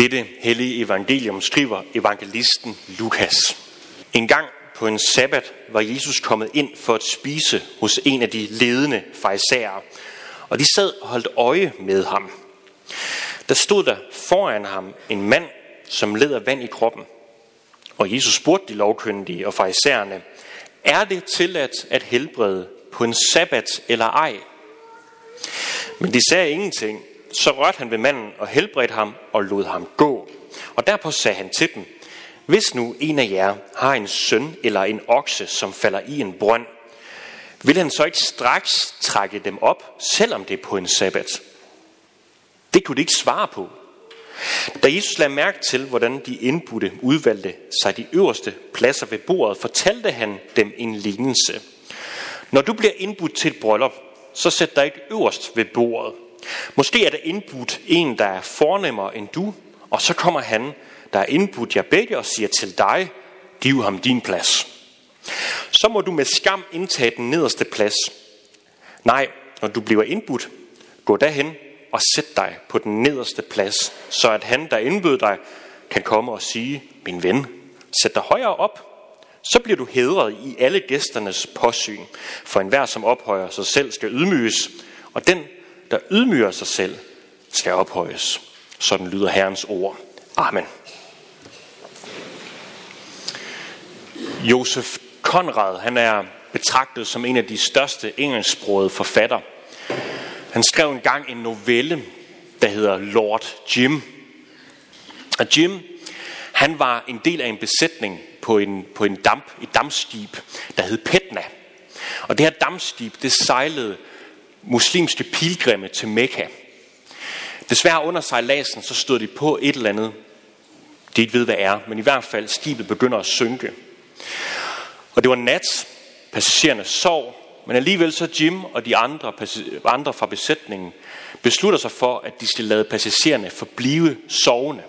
Dette hellige evangelium skriver evangelisten Lukas. En gang på en sabbat var Jesus kommet ind for at spise hos en af de ledende farisæere, og de sad og holdt øje med ham. Der stod der foran ham en mand, som led af vand i kroppen. Og Jesus spurgte de lovkyndige og farisæerne, er det tilladt at helbrede på en sabbat eller ej? Men de sagde ingenting. Så rørte han ved manden og helbredte ham og lod ham gå. Og derpå sagde han til dem, hvis nu en af jer har en søn eller en okse, som falder i en brønd, vil han så ikke straks trække dem op, selvom det er på en sabbat? Det kunne de ikke svare på. Da Jesus lagde mærke til, hvordan de indbudte udvalgte sig de øverste pladser ved bordet, fortalte han dem en lignelse. Når du bliver indbudt til et bryllup, så sæt dig ikke øverst ved bordet. Måske er der indbudt en, der er fornemmere end du, og så kommer han, der er indbudt jer begge og siger til dig, giv ham din plads. Så må du med skam indtage den nederste plads. Nej, når du bliver indbudt, gå derhen og sæt dig på den nederste plads, så at han, der indbød dig, kan komme og sige, min ven, sæt dig højere op, så bliver du hedret i alle gæsternes påsyn. For enhver, som ophøjer sig selv, skal ydmyges, og den, der ydmyger sig selv, skal ophøjes. Sådan lyder Herrens ord. Amen. Josef Konrad, han er betragtet som en af de største engelsksprogede forfatter. Han skrev engang en novelle, der hedder Lord Jim. Og Jim, han var en del af en besætning på en, på en damp, et dammskib, der hed Petna. Og det her dammskib, det sejlede muslimske pilgrimme til Mekka. Desværre under sejladsen, så stod de på et eller andet, de ikke ved, hvad er, men i hvert fald skibet begynder at synke. Og det var nat, passagererne sov, men alligevel så Jim og de andre, andre fra besætningen beslutter sig for, at de skal lade passagererne forblive sovende.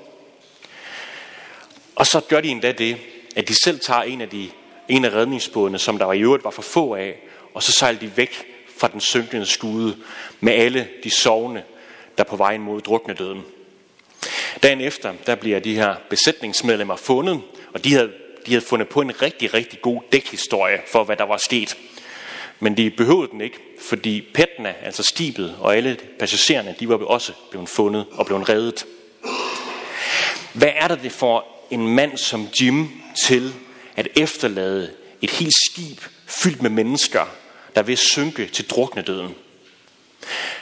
Og så gør de endda det, at de selv tager en af, de, en af redningsbådene, som der i øvrigt var for få af, og så sejler de væk fra den synkende skude med alle de sovende, der på vej mod druknedøden. Dagen efter, der bliver de her besætningsmedlemmer fundet, og de havde, de havde fundet på en rigtig, rigtig god dækhistorie for, hvad der var sket. Men de behøvede den ikke, fordi Petna, altså skibet og alle passagererne, de var også blevet fundet og blevet reddet. Hvad er det for en mand som Jim til at efterlade et helt skib fyldt med mennesker, der vil synke til druknedøden?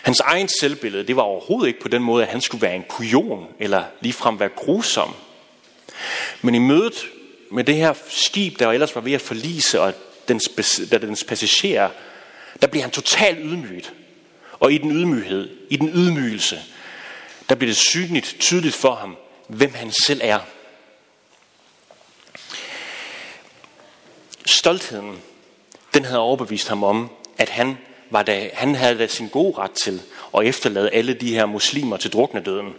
Hans egen selvbillede, det var overhovedet ikke på den måde, at han skulle være en kujon eller ligefrem være grusom. Men i mødet med det her skib, der ellers var ved at forlise, og dens, dens passagerer, der bliver han totalt ydmyget. Og i den ydmyghed, i den ydmygelse, der bliver det synligt, tydeligt for ham, hvem han selv er. Stoltheden, den havde overbevist ham om, at han, var da, han havde da sin gode ret til at efterlade alle de her muslimer til druknedøden.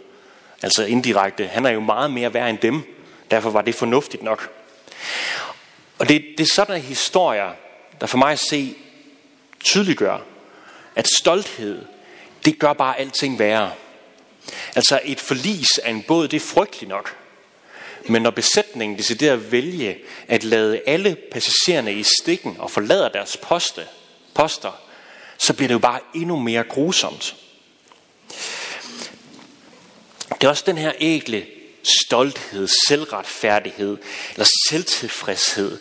Altså indirekte. Han er jo meget mere værd end dem. Derfor var det fornuftigt nok. Og det, det er sådan historier, der for mig at se tydeliggør, at stolthed, det gør bare alting værre. Altså et forlis af en båd, det er frygteligt nok. Men når besætningen deciderer at vælge at lade alle passagererne i stikken og forlader deres poste, poster, så bliver det jo bare endnu mere grusomt. Det er også den her ægle stolthed, selvretfærdighed eller selvtilfredshed,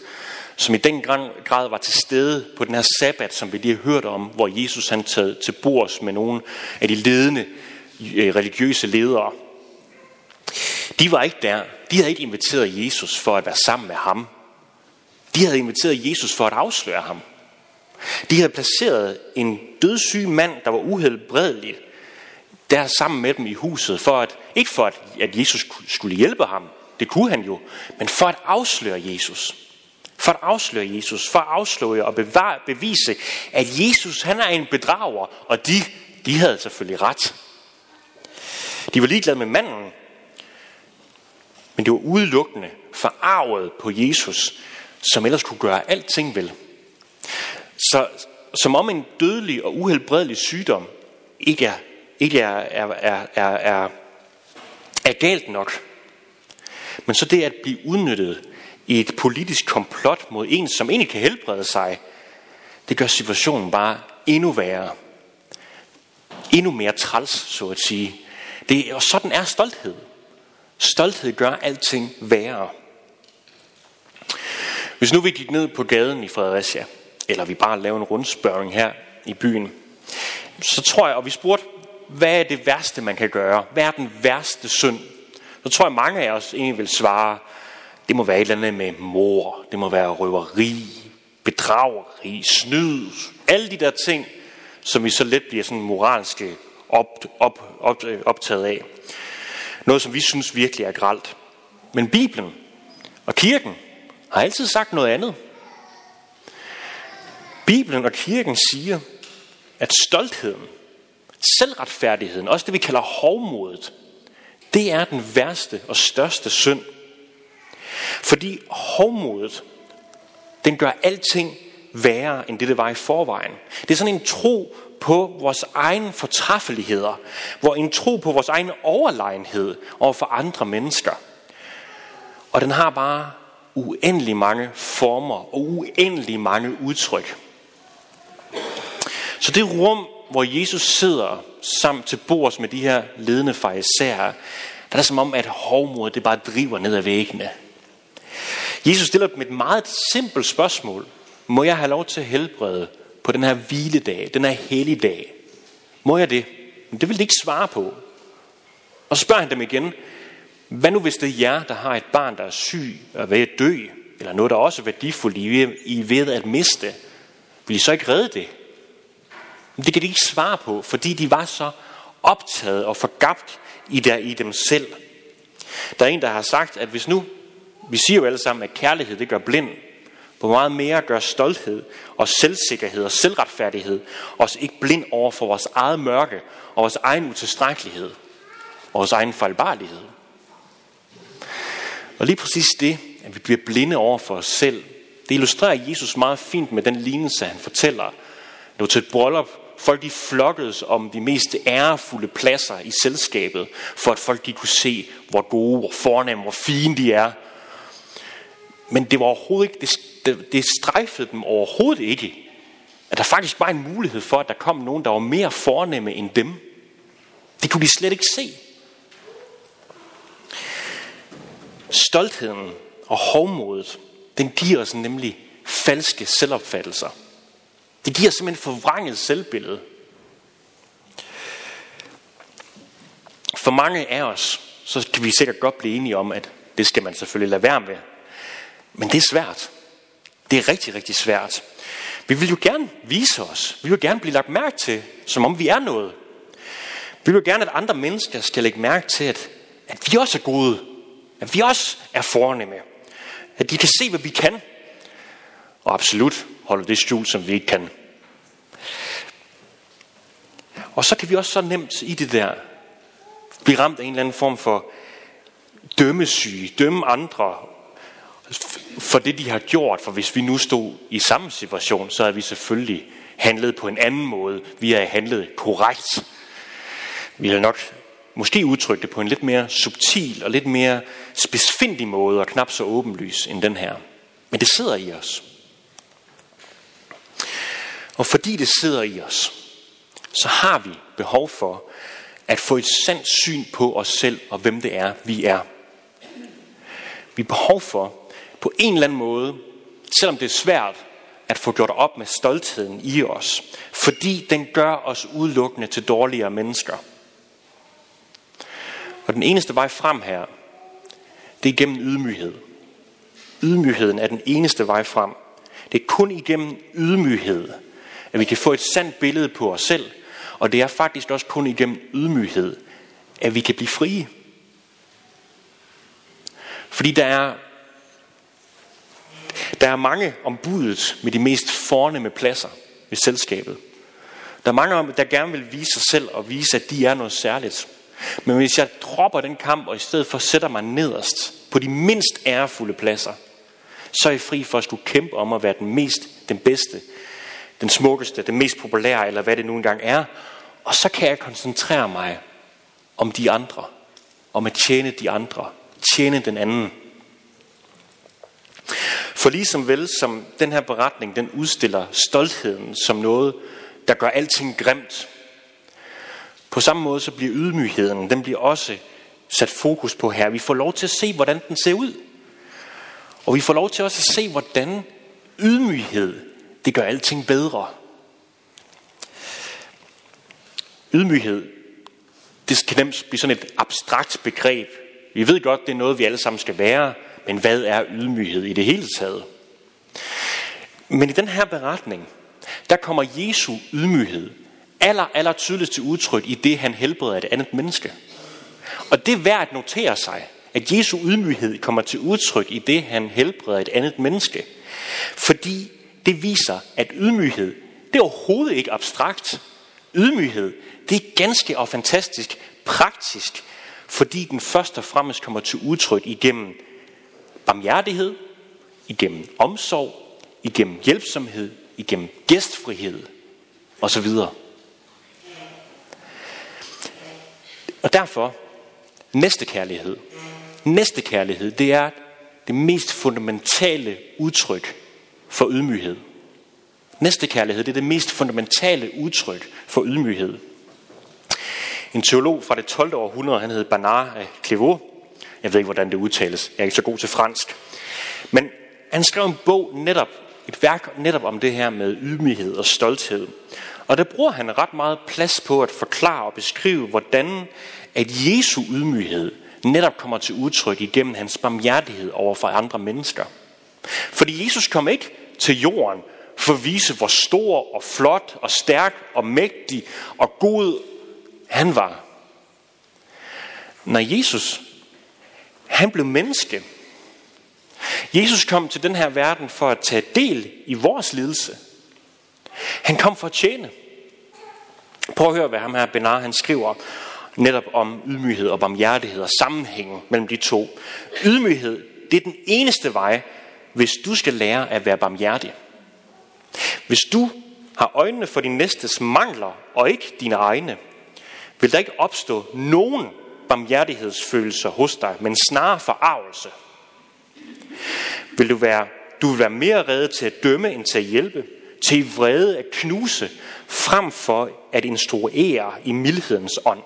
som i den grad var til stede på den her sabbat, som vi lige har hørt om, hvor Jesus han taget til bords med nogle af de ledende øh, religiøse ledere. De var ikke der. De havde ikke inviteret Jesus for at være sammen med ham. De havde inviteret Jesus for at afsløre ham. De havde placeret en dødssyg mand, der var uhelbredelig, der sammen med dem i huset, for at, ikke for at, at Jesus skulle hjælpe ham, det kunne han jo, men for at afsløre Jesus. For at afsløre Jesus, for at afsløre og bevare, bevise, at Jesus han er en bedrager, og de, de havde selvfølgelig ret. De var ligeglade med manden, men det var udelukkende forarvet på Jesus, som ellers kunne gøre alting vel. Så som om en dødelig og uhelbredelig sygdom ikke er, ikke er, er, er, er, er, er galt nok. Men så det at blive udnyttet i et politisk komplot mod en, som egentlig kan helbrede sig, det gør situationen bare endnu værre. Endnu mere træls, så at sige. Det, og sådan er stolthed. Stolthed gør alting værre. Hvis nu vi gik ned på gaden i Fredericia, eller vi bare lavede en rundspørgning her i byen, så tror jeg, og vi spurgte, hvad er det værste, man kan gøre? Hvad er den værste synd? Så tror jeg, mange af os egentlig vil svare, det må være et eller andet med mor, det må være røveri, bedrageri, snyd, alle de der ting, som vi så let bliver sådan moralske op, op, op, optaget af. Noget, som vi synes virkelig er gralt. Men Bibelen og kirken har altid sagt noget andet. Bibelen og kirken siger, at stoltheden, selvretfærdigheden, også det vi kalder hovmodet, det er den værste og største synd. Fordi hovmodet, den gør alting værre end det, det var i forvejen. Det er sådan en tro på vores egen fortræffeligheder, hvor en tro på vores egen overlegenhed over for andre mennesker. Og den har bare uendelig mange former og uendelig mange udtryk. Så det rum, hvor Jesus sidder sammen til bords med de her ledende farisæer, der er det som om, at hovmodet det bare driver ned ad væggene. Jesus stiller dem et meget simpelt spørgsmål. Må jeg have lov til at helbrede på den her hviledag, den her helligdag? Må jeg det? Men det vil de ikke svare på. Og så spørger han dem igen, hvad nu hvis det er jer, der har et barn, der er syg og ved at dø, eller noget, der er også værdifuldt, I ved at miste? Vil I så ikke redde det? Men det kan de ikke svare på, fordi de var så optaget og forgabt i, der, i dem selv. Der er en, der har sagt, at hvis nu, vi siger jo alle sammen, at kærlighed det gør blind, hvor meget mere gør stolthed og selvsikkerhed og selvretfærdighed os ikke blind over for vores eget mørke og vores egen utilstrækkelighed og vores egen fejlbarlighed. Og lige præcis det, at vi bliver blinde over for os selv, det illustrerer Jesus meget fint med den lignelse, han fortæller. Det var til et bryllup, folk de flokkedes om de mest ærefulde pladser i selskabet, for at folk de kunne se, hvor gode, hvor fornemme, hvor fine de er. Men det var overhovedet ikke, det, det, det strejfede dem overhovedet ikke, at der faktisk var en mulighed for, at der kom nogen, der var mere fornemme end dem. Det kunne de slet ikke se. Stoltheden og hovmodet, den giver os nemlig falske selvopfattelser. Det giver simpelthen forvrænget selvbillede. For mange af os, så kan vi sikkert godt blive enige om, at det skal man selvfølgelig lade være med. Men det er svært. Det er rigtig, rigtig svært. Vi vil jo gerne vise os. Vi vil gerne blive lagt mærke til, som om vi er noget. Vi vil gerne, at andre mennesker skal lægge mærke til, at, at vi også er gode. At vi også er fornemme. At de kan se, hvad vi kan. Og absolut holde det skjult, som vi ikke kan. Og så kan vi også så nemt i det der blive ramt af en eller anden form for dømmesyge, dømme andre for det, de har gjort. For hvis vi nu stod i samme situation, så havde vi selvfølgelig handlet på en anden måde. Vi havde handlet korrekt. Vi havde nok måske udtrykt det på en lidt mere subtil og lidt mere spidsfindig måde, og knap så åbenlys end den her. Men det sidder i os. Og fordi det sidder i os, så har vi behov for at få et sandt syn på os selv og hvem det er, vi er. Vi har behov for på en eller anden måde, selvom det er svært, at få gjort op med stoltheden i os, fordi den gør os udelukkende til dårligere mennesker. Og den eneste vej frem her, det er gennem ydmyghed. Ydmygheden er den eneste vej frem. Det er kun igennem ydmyghed, at vi kan få et sandt billede på os selv, og det er faktisk også kun igennem ydmyghed, at vi kan blive frie. Fordi der er, der er mange ombudet med de mest fornemme pladser ved selskabet. Der er mange om, der gerne vil vise sig selv og vise, at de er noget særligt. Men hvis jeg dropper den kamp, og i stedet for sætter mig nederst på de mindst ærefulde pladser, så er jeg fri for at skulle kæmpe om at være den mest, den bedste, den smukkeste, den mest populære, eller hvad det nu engang er. Og så kan jeg koncentrere mig om de andre. om at tjene de andre, tjene den anden. For ligesom vel som den her beretning, den udstiller stoltheden som noget, der gør alting grimt. På samme måde så bliver ydmygheden, den bliver også sat fokus på her. Vi får lov til at se, hvordan den ser ud. Og vi får lov til også at se, hvordan ydmyghed, det gør alting bedre. Ydmyghed, det kan nemt blive sådan et abstrakt begreb. Vi ved godt, det er noget, vi alle sammen skal være, men hvad er ydmyghed i det hele taget? Men i den her beretning, der kommer Jesu ydmyghed aller, aller tydeligst til udtryk i det, han helbreder et andet menneske. Og det er værd at notere sig, at Jesu ydmyghed kommer til udtryk i det, han helbreder et andet menneske. Fordi det viser, at ydmyghed, det er overhovedet ikke abstrakt. Ydmyghed, det er ganske og fantastisk praktisk, fordi den først og fremmest kommer til udtryk igennem barmhjertighed, igennem omsorg, igennem hjælpsomhed, igennem gæstfrihed osv. Og derfor, næste kærlighed. Næste kærlighed, det er det mest fundamentale udtryk for ydmyghed. Næste kærlighed, det er det mest fundamentale udtryk for ydmyghed. En teolog fra det 12. århundrede, han hed Bernard af Clairvaux. Jeg ved ikke, hvordan det udtales. Jeg er ikke så god til fransk. Men han skrev en bog netop, et værk netop om det her med ydmyghed og stolthed. Og der bruger han ret meget plads på at forklare og beskrive, hvordan at Jesu ydmyghed netop kommer til udtryk igennem hans barmhjertighed over for andre mennesker. Fordi Jesus kom ikke til jorden for at vise, hvor stor og flot og stærk og mægtig og god han var. Når Jesus, han blev menneske. Jesus kom til den her verden for at tage del i vores lidelse. Han kom for at tjene. Prøv at høre, hvad ham her Benar han skriver netop om ydmyghed og barmhjertighed og sammenhængen mellem de to. Ydmyghed, det er den eneste vej, hvis du skal lære at være barmhjertig. Hvis du har øjnene for din næstes mangler og ikke dine egne, vil der ikke opstå nogen barmhjertighedsfølelser hos dig, men snarere forarvelse. Vil du være, du vil være mere redde til at dømme end til at hjælpe, til vrede at knuse, frem for at instruere i mildhedens ånd.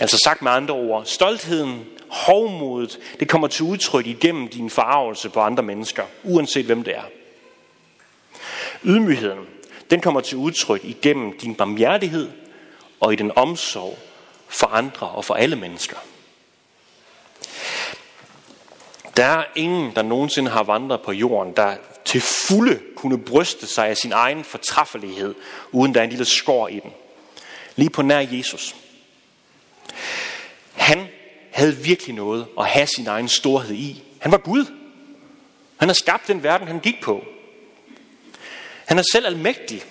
Altså sagt med andre ord, stoltheden, hovmodet, det kommer til udtryk igennem din forarvelse på andre mennesker, uanset hvem det er. Ydmygheden, den kommer til udtryk igennem din barmhjertighed og i den omsorg for andre og for alle mennesker. Der er ingen, der nogensinde har vandret på jorden, der til fulde kunne bryste sig af sin egen fortræffelighed, uden der er en lille skår i den. Lige på nær Jesus. Han havde virkelig noget at have sin egen storhed i. Han var Gud. Han har skabt den verden, han gik på. Han er selv almægtig.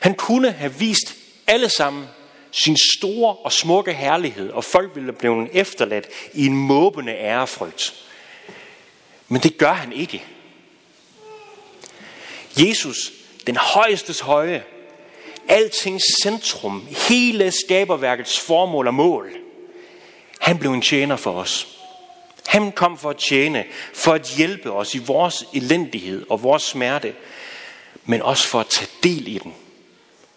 Han kunne have vist alle sammen sin store og smukke herlighed, og folk ville blive efterladt i en måbende ærefrygt. Men det gør han ikke. Jesus, den højestes høje, altings centrum, hele skaberværkets formål og mål, han blev en tjener for os. Han kom for at tjene, for at hjælpe os i vores elendighed og vores smerte, men også for at tage del i den.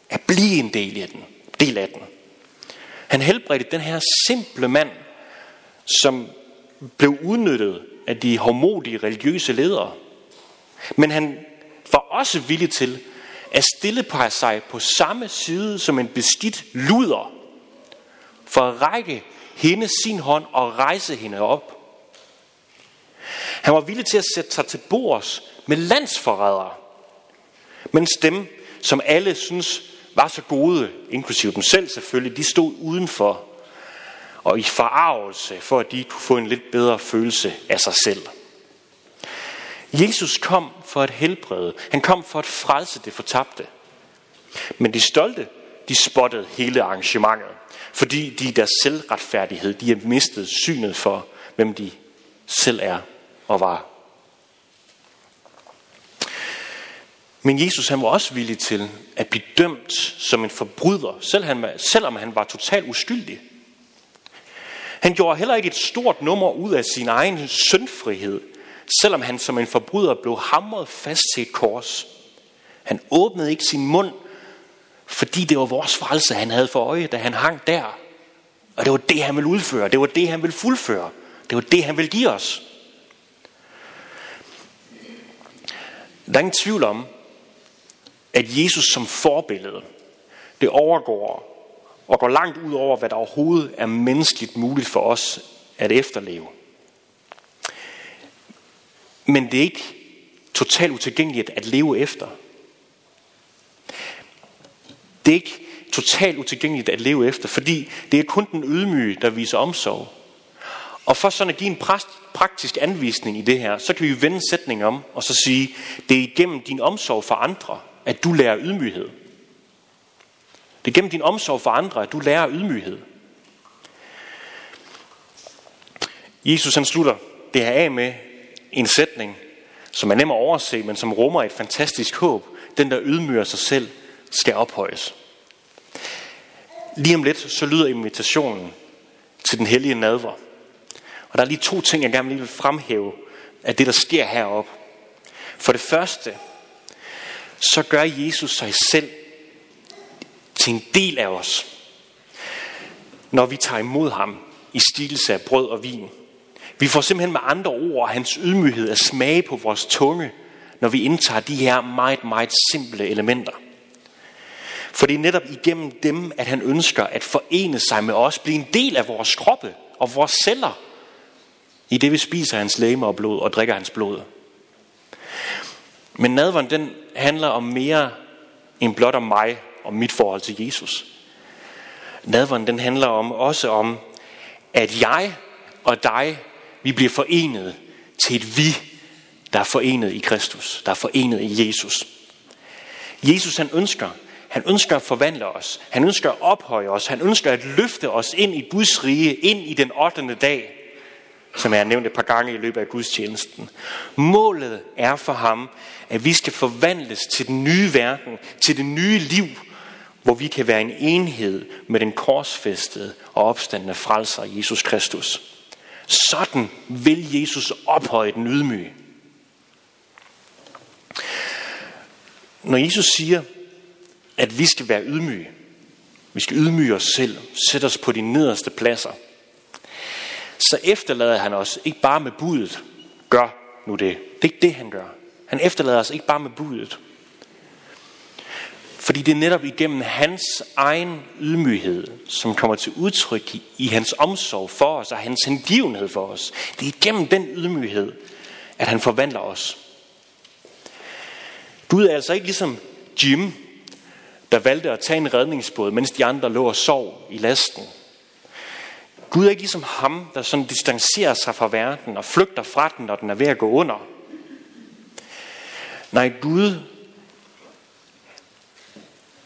At blive en del i den del af den. Han helbredte den her simple mand, som blev udnyttet af de hormodige religiøse ledere. Men han var også villig til at stille på sig på samme side som en beskidt luder, for at række hende sin hånd og rejse hende op. Han var villig til at sætte sig til bords med landsforrædere, mens dem, som alle synes var så gode, inklusive dem selv selvfølgelig, de stod udenfor og i forarvelse, for at de kunne få en lidt bedre følelse af sig selv. Jesus kom for at helbrede. Han kom for at frelse det fortabte. Men de stolte, de spottede hele arrangementet, fordi de i deres selvretfærdighed, de har mistet synet for, hvem de selv er og var. Men Jesus han var også villig til at blive dømt som en forbryder, selv han, selvom han var totalt uskyldig. Han gjorde heller ikke et stort nummer ud af sin egen syndfrihed, selvom han som en forbryder blev hamret fast til et kors. Han åbnede ikke sin mund, fordi det var vores frelse, han havde for øje, da han hang der. Og det var det, han ville udføre. Det var det, han ville fuldføre. Det var det, han ville give os. Der er ingen tvivl om, at Jesus som forbillede, det overgår og går langt ud over, hvad der overhovedet er menneskeligt muligt for os at efterleve. Men det er ikke totalt utilgængeligt at leve efter. Det er ikke totalt utilgængeligt at leve efter, fordi det er kun den ydmyge, der viser omsorg. Og for sådan at give en praktisk anvisning i det her, så kan vi vende sætningen om og så sige, det er igennem din omsorg for andre, at du lærer ydmyghed. Det er gennem din omsorg for andre, at du lærer ydmyghed. Jesus han slutter det her af med en sætning, som er nem at overse, men som rummer et fantastisk håb. Den, der ydmyger sig selv, skal ophøjes. Lige om lidt, så lyder invitationen til den hellige nadver. Og der er lige to ting, jeg gerne vil fremhæve af det, der sker heroppe. For det første, så gør Jesus sig selv til en del af os, når vi tager imod ham i stilelse af brød og vin. Vi får simpelthen med andre ord hans ydmyghed at smage på vores tunge, når vi indtager de her meget, meget simple elementer. For det er netop igennem dem, at han ønsker at forene sig med os, blive en del af vores kroppe og vores celler, i det vi spiser hans læme og blod og drikker hans blod. Men nadveren den handler om mere end blot om mig og mit forhold til Jesus. Nadveren den handler om også om, at jeg og dig, vi bliver forenet til et vi, der er forenet i Kristus, der er forenet i Jesus. Jesus han ønsker, han ønsker at forvandle os. Han ønsker at ophøje os. Han ønsker at løfte os ind i Guds rige, ind i den 8. dag, som jeg har nævnt et par gange i løbet af gudstjenesten. Målet er for ham, at vi skal forvandles til den nye verden, til det nye liv, hvor vi kan være en enhed med den korsfæstede og opstandende frelser Jesus Kristus. Sådan vil Jesus ophøje den ydmyge. Når Jesus siger, at vi skal være ydmyge, vi skal ydmyge os selv, sætte os på de nederste pladser, så efterlader han os ikke bare med budet, gør nu det. Det er ikke det, han gør. Han efterlader os ikke bare med budet. Fordi det er netop igennem hans egen ydmyghed, som kommer til udtryk i, i hans omsorg for os og hans hengivenhed for os. Det er igennem den ydmyghed, at han forvandler os. Gud er altså ikke ligesom Jim, der valgte at tage en redningsbåd, mens de andre lå og sov i lasten. Gud er ikke ligesom ham, der sådan distancerer sig fra verden og flygter fra den, når den er ved at gå under. Nej, Gud,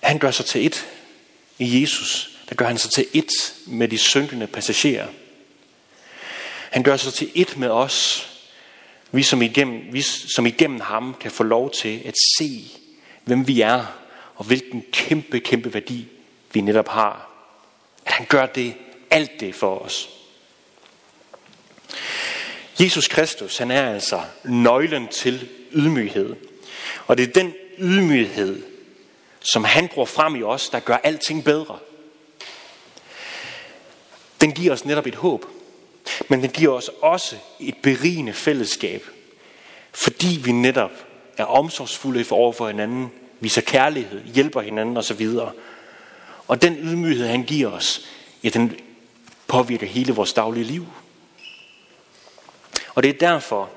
han gør sig til et i Jesus. Der gør han sig til et med de synkende passagerer. Han gør sig til et med os, vi som, igennem, vi som igennem ham kan få lov til at se, hvem vi er, og hvilken kæmpe, kæmpe værdi vi netop har. At han gør det, alt det for os. Jesus Kristus, han er altså nøglen til ydmyghed. Og det er den ydmyghed, som han bruger frem i os, der gør alting bedre. Den giver os netop et håb. Men den giver os også et berigende fællesskab. Fordi vi netop er omsorgsfulde over for hinanden, viser kærlighed, hjælper hinanden osv. Og den ydmyghed, han giver os, ja, den påvirker hele vores daglige liv. Og det er derfor,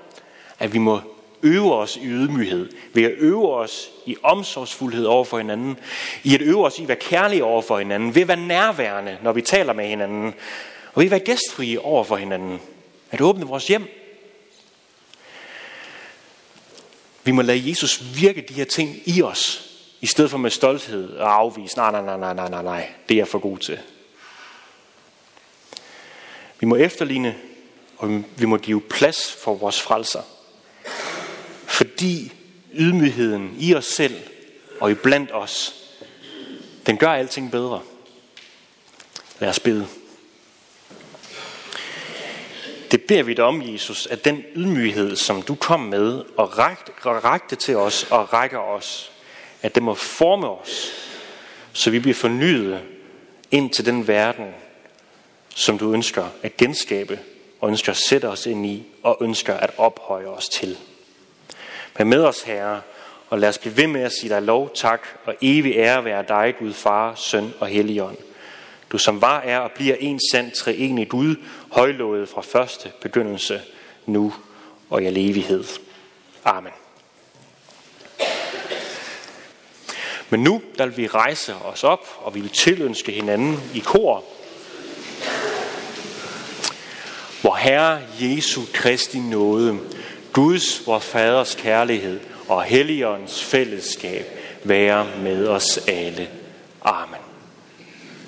at vi må øve os i ydmyghed, ved at øve os i omsorgsfuldhed over for hinanden, i at øve os i at være kærlige over for hinanden, ved at være nærværende, når vi taler med hinanden, og ved at være gæstfrie over for hinanden, at åbne vores hjem. Vi må lade Jesus virke de her ting i os, i stedet for med stolthed og afvise, nej, nej, nej, nej, nej, nej, det er jeg for god til. Vi må efterligne, og vi må give plads for vores frelser. Fordi ydmygheden i os selv og i blandt os, den gør alting bedre. Lad os bede. Det beder vi dig om, Jesus, at den ydmyghed, som du kom med og rakte til os og rækker os, at det må forme os, så vi bliver fornyet ind til den verden, som du ønsker at genskabe og ønsker at sætte os ind i og ønsker at ophøje os til. Vær med os, Herre, og lad os blive ved med at sige dig lov, tak og evig ære være dig, Gud, Far, Søn og Helligånd. Du som var, er og bliver en sand treenig Gud, højlået fra første begyndelse, nu og i al evighed. Amen. Men nu der vil vi rejse os op, og vi vil tilønske hinanden i kor. Hvor Herre Jesu Kristi nåde, Guds, vor Faders kærlighed og Helligåndens fællesskab være med os alle. Amen.